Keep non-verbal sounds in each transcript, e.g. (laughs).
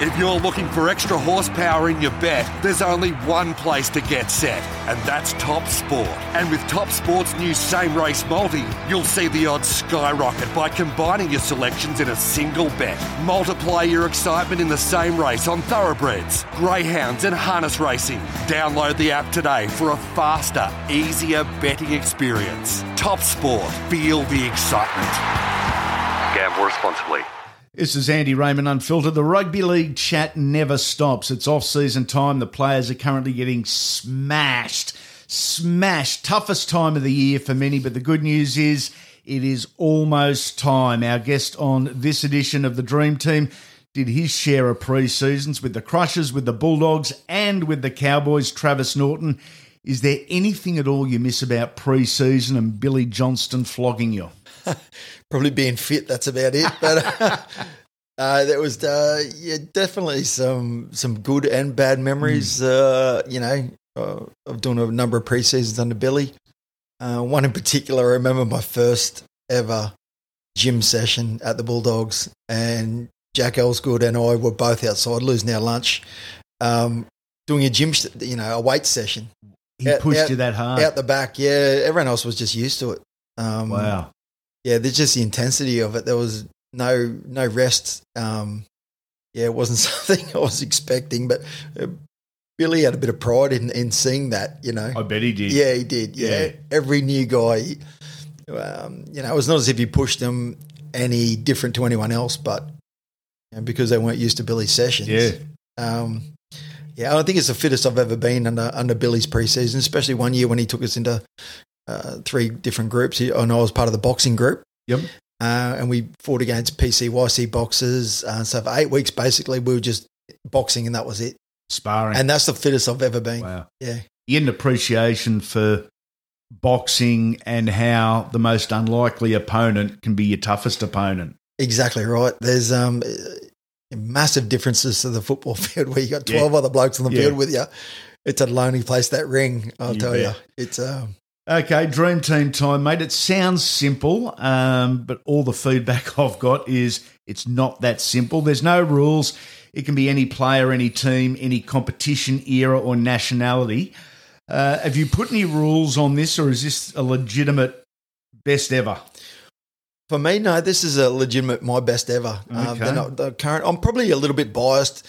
If you're looking for extra horsepower in your bet, there's only one place to get set, and that's Top Sport. And with Top Sport's new same race multi, you'll see the odds skyrocket by combining your selections in a single bet. Multiply your excitement in the same race on thoroughbreds, greyhounds, and harness racing. Download the app today for a faster, easier betting experience. Top Sport. Feel the excitement. Gamble responsibly. This is Andy Raymond Unfiltered. The rugby league chat never stops. It's off season time. The players are currently getting smashed. Smashed. Toughest time of the year for many, but the good news is it is almost time. Our guest on this edition of the Dream Team did his share of pre seasons with the Crushers, with the Bulldogs, and with the Cowboys, Travis Norton. Is there anything at all you miss about pre season and Billy Johnston flogging you? (laughs) probably being fit. That's about it. But (laughs) uh, there was uh, yeah, definitely some some good and bad memories. Mm. Uh, you know, uh, of doing a number of pre seasons under Billy. Uh, one in particular, I remember my first ever gym session at the Bulldogs, and Jack Elsegood and I were both outside losing our lunch, um, doing a gym, you know, a weight session. He out, pushed out, you that hard out the back. Yeah, everyone else was just used to it. Um, wow yeah, there's just the intensity of it. There was no no rest. Um, yeah, it wasn't (laughs) something I was expecting, but uh, Billy had a bit of pride in, in seeing that. You know, I bet he did. Yeah, he did. Yeah, yeah. every new guy. Um, you know, it was not as if he pushed them any different to anyone else, but you know, because they weren't used to Billy's sessions. Yeah. Um, yeah, I think it's the fittest I've ever been under under Billy's preseason, especially one year when he took us into uh, three different groups. And I was part of the boxing group. Yep. Uh, and we fought against PCYC boxers. Uh, so for eight weeks, basically, we were just boxing, and that was it. Sparring. And that's the fittest I've ever been. Wow. Yeah. In appreciation for boxing and how the most unlikely opponent can be your toughest opponent. Exactly right. There's um, massive differences to the football (laughs) field where you got 12 yeah. other blokes on the yeah. field with you. It's a lonely place, that ring, I'll you tell bet. you. It's um, Okay, dream team time, mate. It sounds simple, um, but all the feedback (laughs) I've got is it's not that simple. There's no rules. It can be any player, any team, any competition era or nationality. Uh, have you put any rules on this, or is this a legitimate best ever? For me, no. This is a legitimate my best ever. Um, okay. Um, not, the current. I'm probably a little bit biased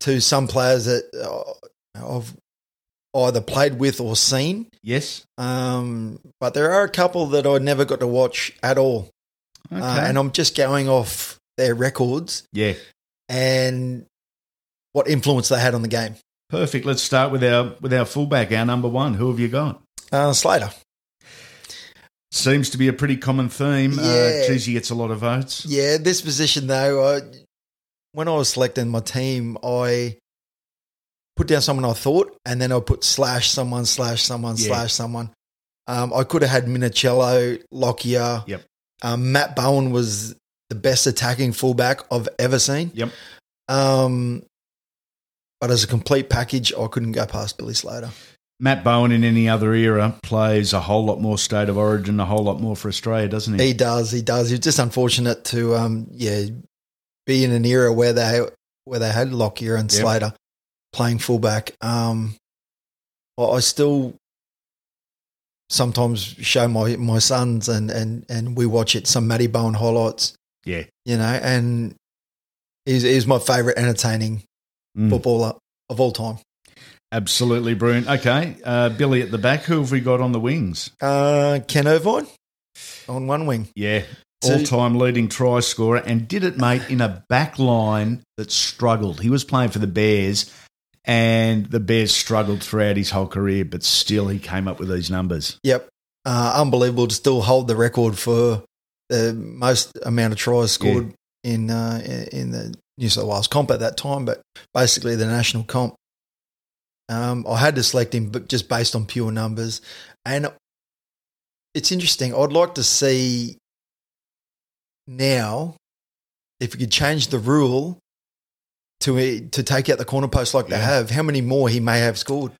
to some players that uh, I've either played with or seen. Yes. Um, but there are a couple that I never got to watch at all. Uh, okay. Uh, and I'm just going off their records. Yeah. And what influence they had on the game. Perfect. Let's start with our with our fullback, our number one. Who have you got? Uh, Slater. Seems to be a pretty common theme. Uh, yeah. Uh, geez, gets a lot of votes. Yeah, this position though, I, when I was selecting my team, I put down someone I thought, and then I'll put slash someone, slash someone, yeah. slash someone. Um, I could have had Minichiello, Lockyer. Yep. Um, Matt Bowen was the best attacking fullback I've ever seen. Yep. Um, but as a complete package, I couldn't go past Billy Slater. Matt Bowen in any other era plays a whole lot more state of origin, a whole lot more for Australia, doesn't he? He does. He does. It's just unfortunate to, um, yeah, be in an era where they where they had Lockyer and yep. Slater playing fullback. Um, I still sometimes show my, my sons and, and, and we watch it some Matty Bowen highlights. Yeah. You know, and he's, he's my favourite entertaining mm. footballer of all time. Absolutely brilliant. Okay. Uh, Billy at the back. Who have we got on the wings? Uh, Ken Irvine on one wing. Yeah. All time leading try scorer and did it, mate, in a back line that struggled. He was playing for the Bears and the Bears struggled throughout his whole career, but still he came up with these numbers. Yep. Uh, unbelievable to still hold the record for the most amount of tries scored yeah. in uh, in the New South Wales comp at that time, but basically the national comp. Um, I had to select him, but just based on pure numbers. And it's interesting. I'd like to see now if we could change the rule to to take out the corner post like they have, how many more he may have scored.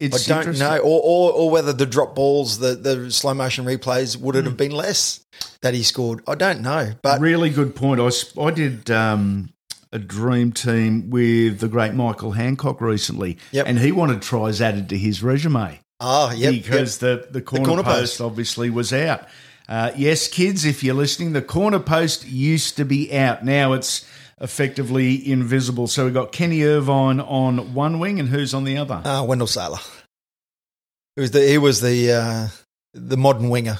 It's I don't know, or, or or whether the drop balls, the the slow motion replays, would Hmm. it have been less that he scored? I don't know, but really good point. I I did um, a dream team with the great Michael Hancock recently, Yep. and he wanted tries added to his resume ah, yep, because the, the corner, corner post, post. obviously was out. Uh, yes, kids, if you're listening, the corner post used to be out. Now it's effectively invisible. So we've got Kenny Irvine on one wing, and who's on the other? Uh, Wendell Sailor. He was the he was the uh, the modern winger,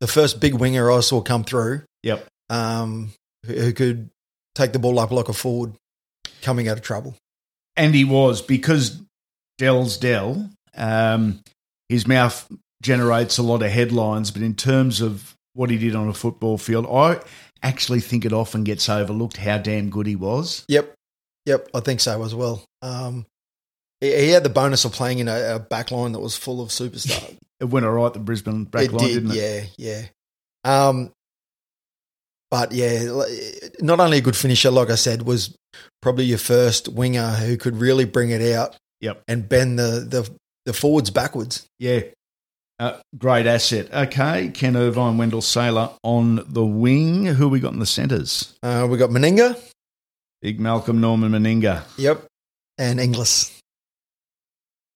the first big winger I saw come through, yep. um, who, who could take the ball up like a forward, coming out of trouble. And he was because Dell's Dell. Um, his mouth generates a lot of headlines, but in terms of what he did on a football field, I actually think it often gets overlooked how damn good he was. Yep, yep, I think so as well. Um, he, he had the bonus of playing in a, a back line that was full of superstars. (laughs) It went all right, the Brisbane back it line, did, didn't it? yeah, yeah. Um, but yeah, not only a good finisher, like I said, was probably your first winger who could really bring it out Yep. and bend the the, the forwards backwards. Yeah. Uh, great asset. Okay, Ken Irvine, Wendell Sailor on the wing. Who we got in the centres? Uh, we got Meninga, Big Malcolm Norman Meninga. yep, and Inglis.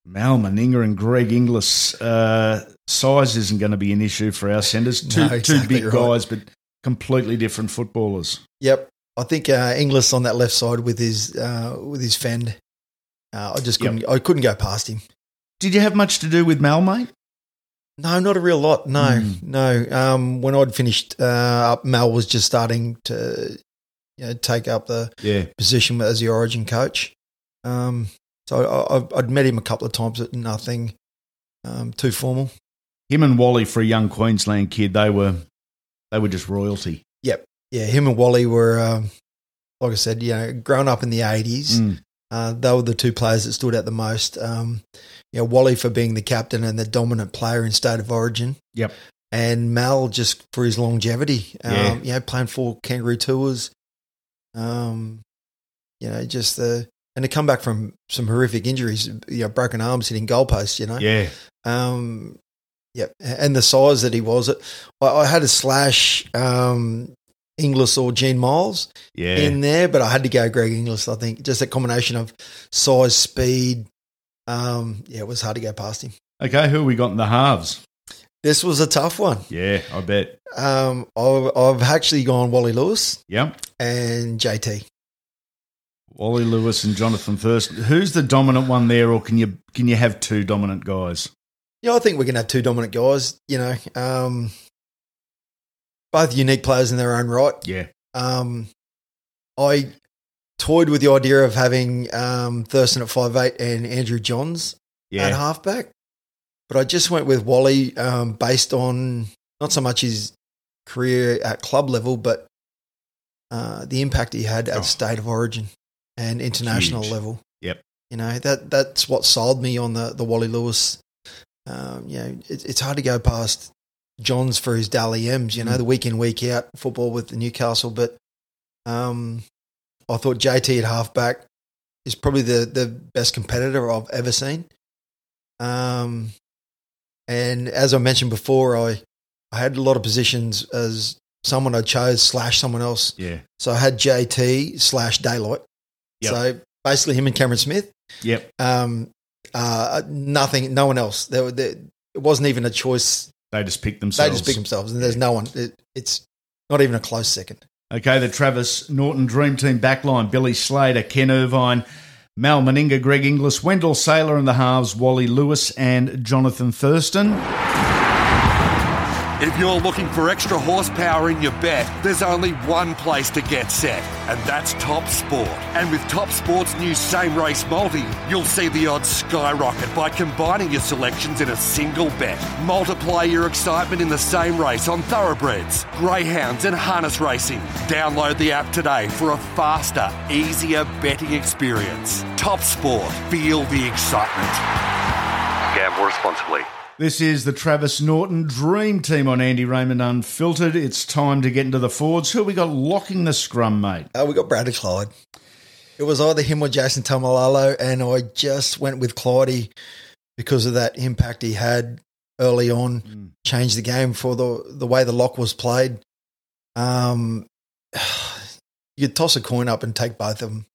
Mal Meninga and Greg Inglis. Uh, size isn't going to be an issue for our centres. Two, No, two big right. guys, but completely different footballers. Yep, I think uh, Inglis on that left side with his uh, with his fend. Uh, I just couldn't. I couldn't go past him. Did you have much to do with Mal, mate? No, not a real lot. No, Mm. no. Um, when I'd finished uh, up, Mel was just starting to you know, take up the Yeah. position as the Origin coach. Um, so I, I'd met him a couple of times, but nothing um, too formal. Him and Wally for a young Queensland kid, they were they were just royalty. Yep. Yeah, him and Wally were, um, like I said, you know, growing up in the eighties. Mm. Uh, they were the two players that stood out the most. Um, you know, Wally for being the captain and the dominant player in state of origin. Yep. And Mal just for his longevity. Um, Yeah. You know, playing for Kangaroo Tours. Um, you know, just the and to come back from some horrific injuries, you know, broken arms hitting goalposts. You know, Yeah. um, yep, and the size that he was. I, I had a slash um, Inglis or Gene Miles Yeah. in there, but I had to go Greg Inglis. I think just a combination of size, speed. Um, yeah, it was hard to go past him. okay, who we got in the halves? This was a tough one. Yeah, I bet. Um, I've, I've actually gone Wally Lewis Yep. and JT. Wally Lewis and Jonathan Thurston. Who's the dominant one there, or can you can you have two dominant guys? Yeah, I think we can have two dominant guys. You know, um, both unique players in their own right. Yeah. Um, I toyed with the idea of having um, Thurston at five eight and Andrew Johns at halfback, but I just went with Wally um, based on not so much his career at club level, but uh, the impact he had at Oh. state of origin and international Huge. level. Yep. You know that that's what sold me on the the Wally Lewis. Um, you know, it, it's hard to go past Johns for his Dally M's. You know, Mm. the week in week out football with the Newcastle, but um, I thought JT at halfback is probably the the best competitor I've ever seen. Um, and as I mentioned before, I I had a lot of positions as someone I chose slash someone else. Yeah. So I had JT slash Daylight. Yep. So basically, him and Cameron Smith. Yep. Um, uh, nothing, no one else. There, there, it wasn't even a choice. They just picked themselves. They just picked themselves, and there's no one. It, it's not even a close second. Okay, the Travis Norton Dream Team backline: Billy Slater, Ken Irvine, Mal Meninga, Greg Inglis, Wendell Sailor in the halves, Wally Lewis, and Jonathan Thurston. If you're looking for extra horsepower in your bet, there's only one place to get set, and that's Top Sport. And with Top Sport's new same race multi, you'll see the odds skyrocket by combining your selections in a single bet. Multiply your excitement in the same race on thoroughbreds, greyhounds, and harness racing. Download the app today for a faster, easier betting experience. Top Sport, feel the excitement. Gamble responsibly. This is the Travis Norton Dream Team on Andy Raymond Unfiltered. It's time to get into the forwards. Who we got locking the scrum, mate? Uh, we got Bradley Clyde. it was either him or Jason Taumalolo, and I just went with Clyde because of that impact he had early on. Mm. Changed the game for the the way the lock was played. Um, (sighs) you could toss a coin up and take both of them.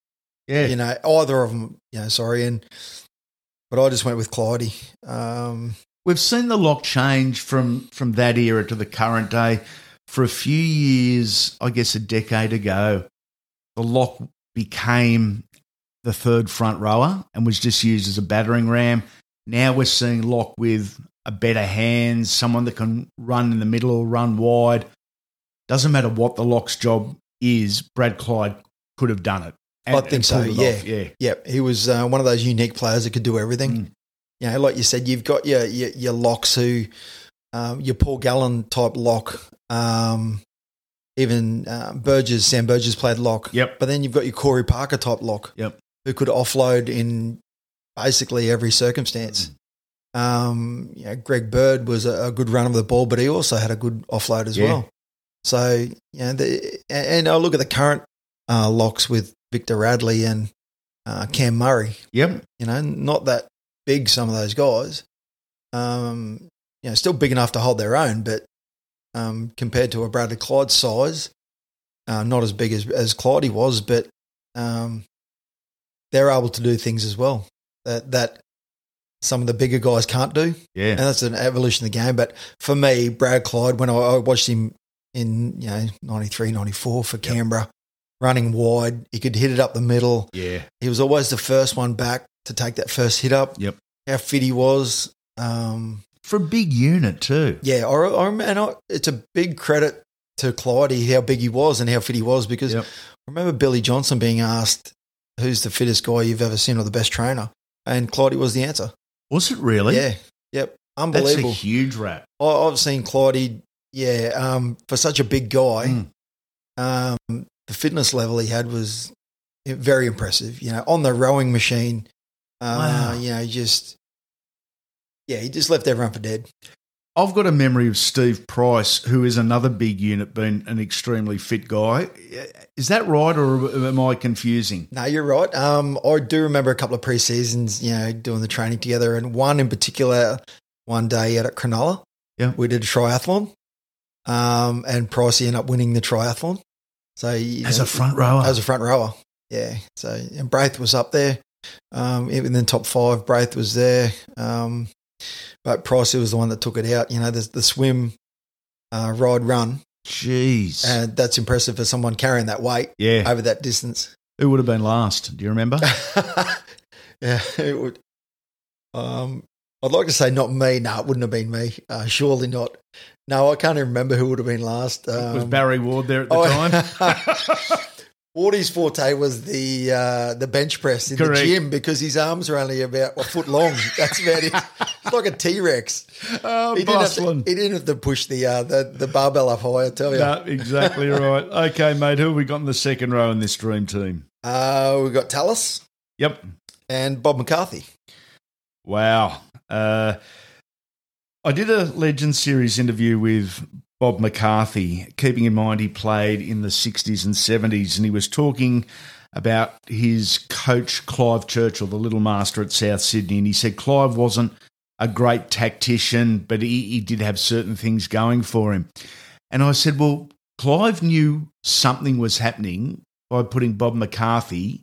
Yeah. You know, either of them. You know, sorry, and but I just went with Clyde. Um, We've seen the lock change from from that era to the current day. For a few years, I guess a decade ago, the lock became the third front rower and was just used as a battering ram. Now we're seeing lock with a better hands, someone that can run in the middle or run wide. Doesn't matter what the lock's job is, Brad Clyde could have done it. I think so, yeah. off, yeah. yeah, he was uh, one of those unique players that could do everything. Mm. You know, like you said, you've got your your, your locks who, um, your Paul Gallen type lock. Um, even uh, Burgess, Sam Burgess played lock. Yep. But then you've got your Corey Parker type lock. Yep. Who could offload in basically every circumstance. Mm. Um, you know, Greg Bird was a, a good run of the ball, but he also had a good offload as Yeah. well. So, you know, the, and and I look at the current uh, locks with Victor Radley and uh, Cam Murray. Yep. You know, not that big, some of those guys. Um, you know, still big enough to hold their own, but um, compared to a Bradley Clyde size, uh, not as big as, as Clyde was, but um, they're able to do things as well that, that some of the bigger guys can't do. Yeah. And that's an evolution of the game. But for me, Brad Clyde, when I, I watched him in, you know, 93, 94 for Canberra, running wide, he could hit it up the middle. Yeah. He was always the first one back to take that first hit up. Yep. How fit he was. Um, For a big unit too. yeah, I, I, and I, it's a big credit to Clyde how big he was and how fit he was because Yep. I remember Billy Johnson being asked, "Who's the fittest guy you've ever seen or the best trainer?" And Clyde was the answer. Was it really? Yeah, yep, That's unbelievable. a huge rap. I, I've seen Clyde, yeah, um, for such a big guy, Mm. um, the fitness level he had was very impressive. You know, on the rowing machine, uh, Wow. you know, just yeah, he just left everyone for dead. I've got a memory of Steve Price, who is another big unit, being an extremely fit guy. Is that right, or am I confusing? No, you're right. Um, I do remember a couple of pre seasons, you know, doing the training together, and one in particular, one day out at Cronulla, Yeah. we did a triathlon, um, and Pricey ended up winning the triathlon. So As know, a front rower. as a front rower, yeah. So and Braith was up there, um, in the top five. Braith was there, um, but Pricey was the one that took it out. You know, the, the swim, uh, ride, run, Jeez. and that's impressive for someone carrying that weight yeah. over that distance. Who would have been last? Do you remember? (laughs) yeah, it would. Um, I'd like to say not me. No, it wouldn't have been me. Uh, surely not. No, I can't even remember who would have been last. Um, Was Barry Ward there at the oh, time? (laughs) (laughs) Wardy's forte was the uh, the bench press in Correct. the gym because his arms are only about a foot long. (laughs) That's about it. It's like a T Rex. oh, He, didn't have to- bustling. he didn't have to push the uh, the, the barbell up high. I tell you. No, exactly (laughs) right. Okay, mate. Who have we got in the second row in this dream team? Uh, we got Tallis Yep. and Bob McCarthy. Wow. Uh, I did a Legend Series interview with Bob McCarthy, keeping in mind he played in the 60s and 70s, and he was talking about his coach, Clive Churchill, the little master at South Sydney. And he said Clive wasn't a great tactician, but he, he did have certain things going for him. And I said, Well, Clive knew something was happening by putting Bob McCarthy,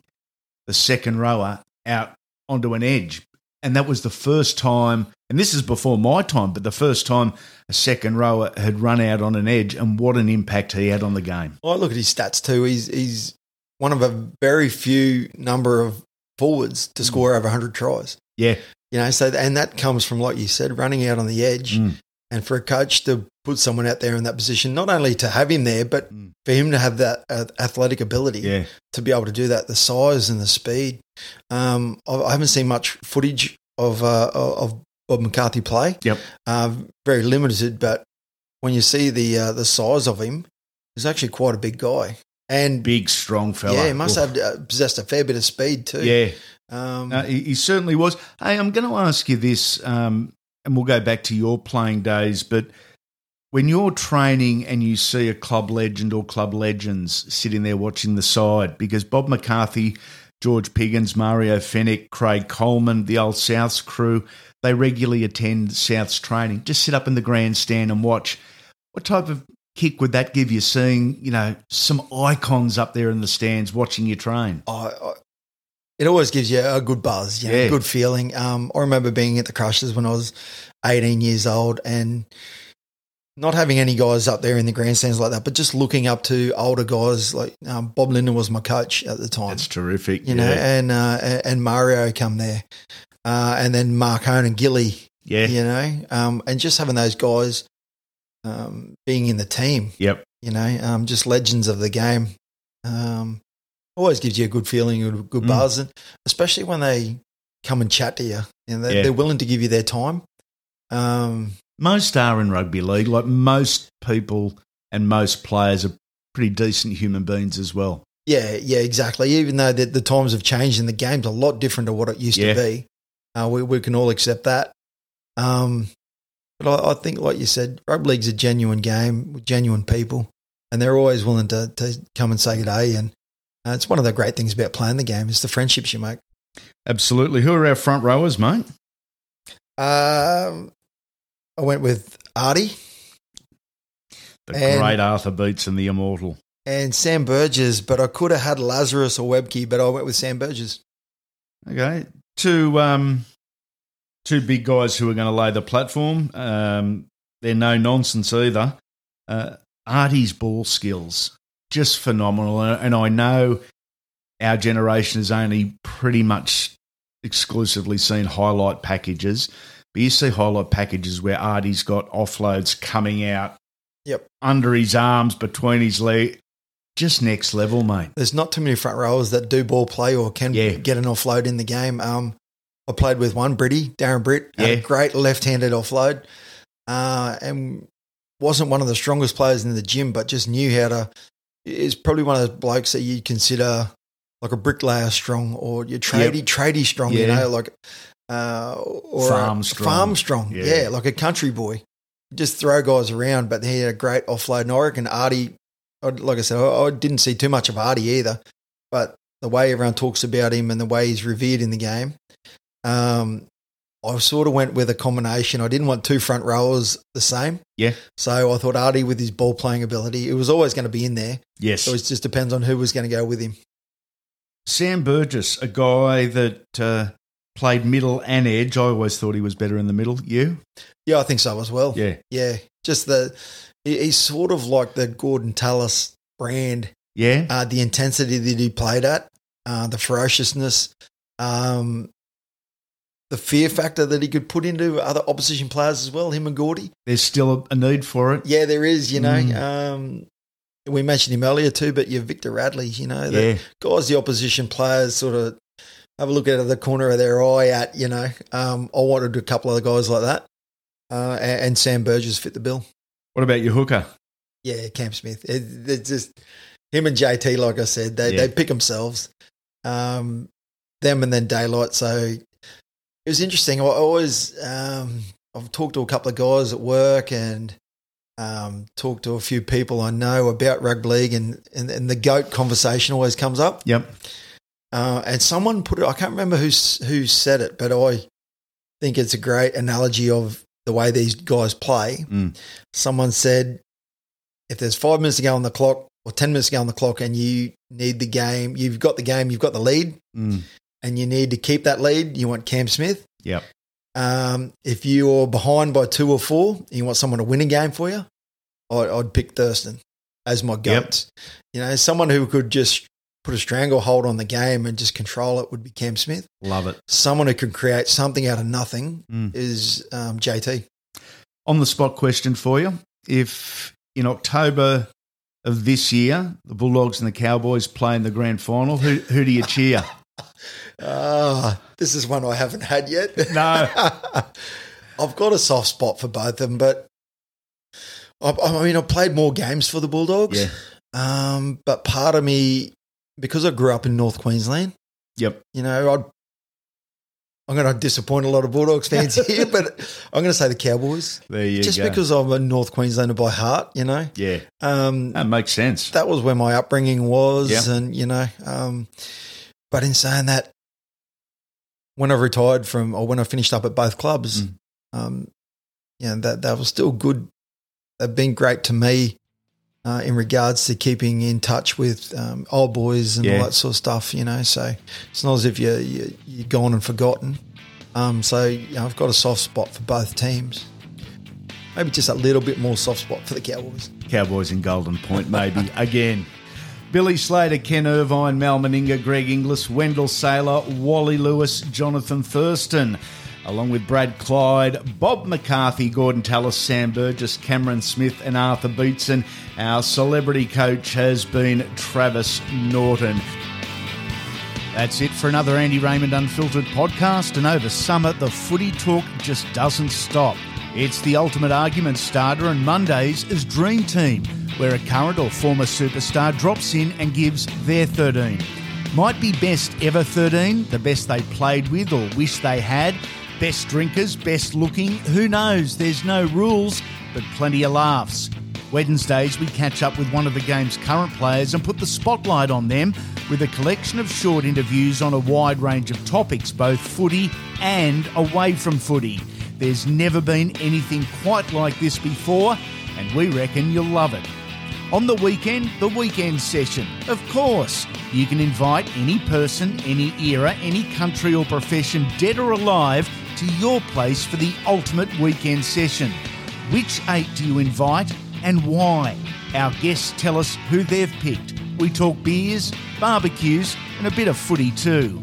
the second rower, out onto an edge. And that was the first time, and this is before my time, but the first time a second rower had run out on an edge, and what an impact he had on the game. I look at his stats too. He's he's one of a very few number of forwards to score over 100 tries. Yeah. You know, so and that comes from like you said, running out on the edge, Mm. and for a coach to put someone out there in that position, not only to have him there, but Mm. for him to have that uh, athletic ability Yeah. to be able to do that, the size and the speed. Um, I, haven't seen much footage of uh, of Bob McCarthy play. Yep. Uh, very limited, but when you see the uh, the size of him, he's actually quite a big guy. And Big, strong fella. yeah, he must Oof. have uh, possessed a fair bit of speed too. Yeah. Um, No, he, he certainly was. Hey, I'm going to ask you this, um, and we'll go back to your playing days, but when you're training and you see a club legend or club legends sitting there watching the side, because Bob McCarthy George Piggins, Mario Fenech, Craig Coleman, the old Souths crew. They regularly attend Souths training. Just sit up in the grandstand and watch. What type of kick would that give you seeing, you know, some icons up there in the stands watching you train? It always gives you a good buzz, you know, Yeah. good feeling. Um, I remember being at the Crushers when I was 18 years old and not having any guys up there in the grandstands like that, but just looking up to older guys like um, Bob Linden was my coach at the time. That's terrific. you know, and uh, and Mario come there, uh, and then Marcone and Gilly, yeah. you know, um, and just having those guys um, being in the team, Yep. you know, um, just legends of the game. Um, always gives you a good feeling, a good Mm. buzz, and especially when they come and chat to you, and they're, Yeah. they're willing to give you their time. Um, Most are in rugby league. Like most people and most players are pretty decent human beings as well. yeah, yeah, exactly. Even though the, the times have changed and the game's a lot different to what it used Yeah. to be, uh, we, we can all accept that. Um, but I, I think, like you said, rugby league's a genuine game with genuine people, and they're always willing to, to come and say good day. And uh, it's one of the great things about playing the game is the friendships you make. Absolutely. Who are our front rowers, mate? Um, I went with Artie The And- great Arthur Beats and the immortal. and Sam Burgess, but I could have had Lazarus or Webcke, but I went with Sam Burgess. Okay. Two um two big guys who are going to lay the platform. Um they're no nonsense either. Uh Artie's ball skills just phenomenal and I know our generation has only pretty much exclusively seen highlight packages. But you see highlight packages where Artie's got offloads coming out Yep. under his arms, between his legs. Just next level, mate. There's not too many front rowers that do ball play or can Yeah. get an offload in the game. Um, I played with one Britty, Darren Britt, Yeah. a great left-handed offload, uh, and wasn't one of the strongest players in the gym, but just knew how to. Is probably one of those blokes that you'd consider like a bricklayer strong or your tradie tradie strong. You know, like uh, or Farm a, strong. Yeah. Yeah. like a country boy. Just throw guys around, but he had a great offload. And I reckon Artie, like I said, I, I didn't see too much of Artie either, but the way everyone talks about him and the way he's revered in the game, um, I sort of went with a combination. I didn't want two front rowers the same. Yeah. So I thought Artie with his ball playing ability, it was always going to be in there. Yes. So it just depends on who was going to go with him. Sam Burgess, a guy that uh, played middle and edge. I always thought he was better in the middle. You? Yeah, I think so as well. Yeah. Yeah. Just the, he's sort of like the Gordon Tallis brand Yeah. uh, the intensity that he played at, uh, the ferociousness, um, the fear factor that he could put into other opposition players as well, him and Gordy. There's still a, need for it. Yeah, there is, you know. Mm. Um, we mentioned him earlier too, but you're Victor Radley, you know, the Yeah. guys the opposition players sort of have a look out of the corner of their eye at, you know. Um, I wanted a couple of the guys like that. Uh, and, and Sam Burgess fit the bill. What about your hooker? Yeah, Cam Smith. It, it's just him and JT, like I said, they, Yeah. they pick themselves. Um, them and then Daylight. So it was interesting. I always, um, I've talked to a couple of guys at work and um, talked to a few people I know about rugby league, and, and, and the GOAT conversation always comes up. Yep. Uh, and someone put it, I can't remember who, who said it, but I think it's a great analogy of the way these guys play. Mm. Someone said, if there's five minutes to go on the clock or 10 minutes to go on the clock and you need the game, you've got the game, you've got the lead, Mm. and you need to keep that lead, you want Cam Smith. Yep. Um, if you're behind by two or four, and you want someone to win a game for you, I'd, I'd pick Thurston as my goat. You know, someone who could just put a stranglehold on the game and just control it would be Cam Smith. Love it. Someone who can create something out of nothing Mm. is um, JT. On the spot question for you. If in October of this year, the Bulldogs and the Cowboys play in the grand final, who, who do you cheer? (laughs) Ah, this is one I haven't had yet. No. (laughs) I've got a soft spot for both of them, but I, I mean, I played more games for the Bulldogs. Yeah. Um, but part of me, because I grew up in North Queensland, Yep. you know, I'd, I'm going to disappoint a lot of Bulldogs fans (laughs) here, but I'm going to say the Cowboys, There you just go. because I'm a North Queenslander by heart. You know, yeah, um, that makes sense. that was where my upbringing was, Yeah. and you know, um, but in saying that, when I retired from or when I finished up at both clubs, Mm. um, yeah, that that was still good. They've been great to me uh, in regards to keeping in touch with um, old boys and Yeah. all that sort of stuff. You know, so it's not as if you're you, you're gone and forgotten. Um, so you know, I've got a soft spot for both teams. Maybe just a little bit more soft spot for the Cowboys. Cowboys in Golden Point, maybe (laughs) again. Billy Slater, Ken Irvine, Mal Meninga, Greg Inglis, Wendell Sailor, Wally Lewis, Jonathan Thurston, along with Brad Clyde, Bob McCarthy, Gordon Tallis, Sam Burgess, Cameron Smith, and Arthur Beetson. Our celebrity coach has been Travis Norton. That's it for another Andy Raymond Unfiltered podcast. And over summer, the footy talk just doesn't stop. It's the ultimate argument starter, and Mondays is Dream Team, where a current or former superstar drops in and gives their 13. Might be best ever 13, the best they played with or wish they had, best drinkers, best looking, who knows? There's no rules, but plenty of laughs. Wednesdays, we catch up with one of the game's current players and put the spotlight on them with a collection of short interviews on a wide range of topics, both footy and away from footy. There's never been anything quite like this before, and we reckon you'll love it. On the weekend, the weekend session. Of course, you can invite any person, any era, any country or profession, dead or alive, to your place for the ultimate weekend session. Which eight do you invite and why? Our guests tell us who they've picked. We talk beers, barbecues, and a bit of footy too.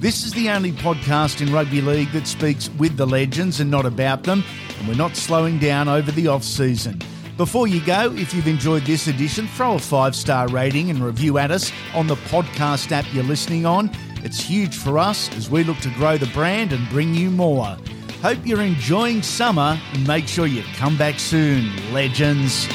This is the only podcast in rugby league that speaks with the legends and not about them, and we're not slowing down over the off season. Before you go, if you've enjoyed this edition, throw a five star rating and review at us on the podcast app you're listening on. It's huge for us as we look to grow the brand and bring you more. Hope you're enjoying summer and make sure you come back soon, legends.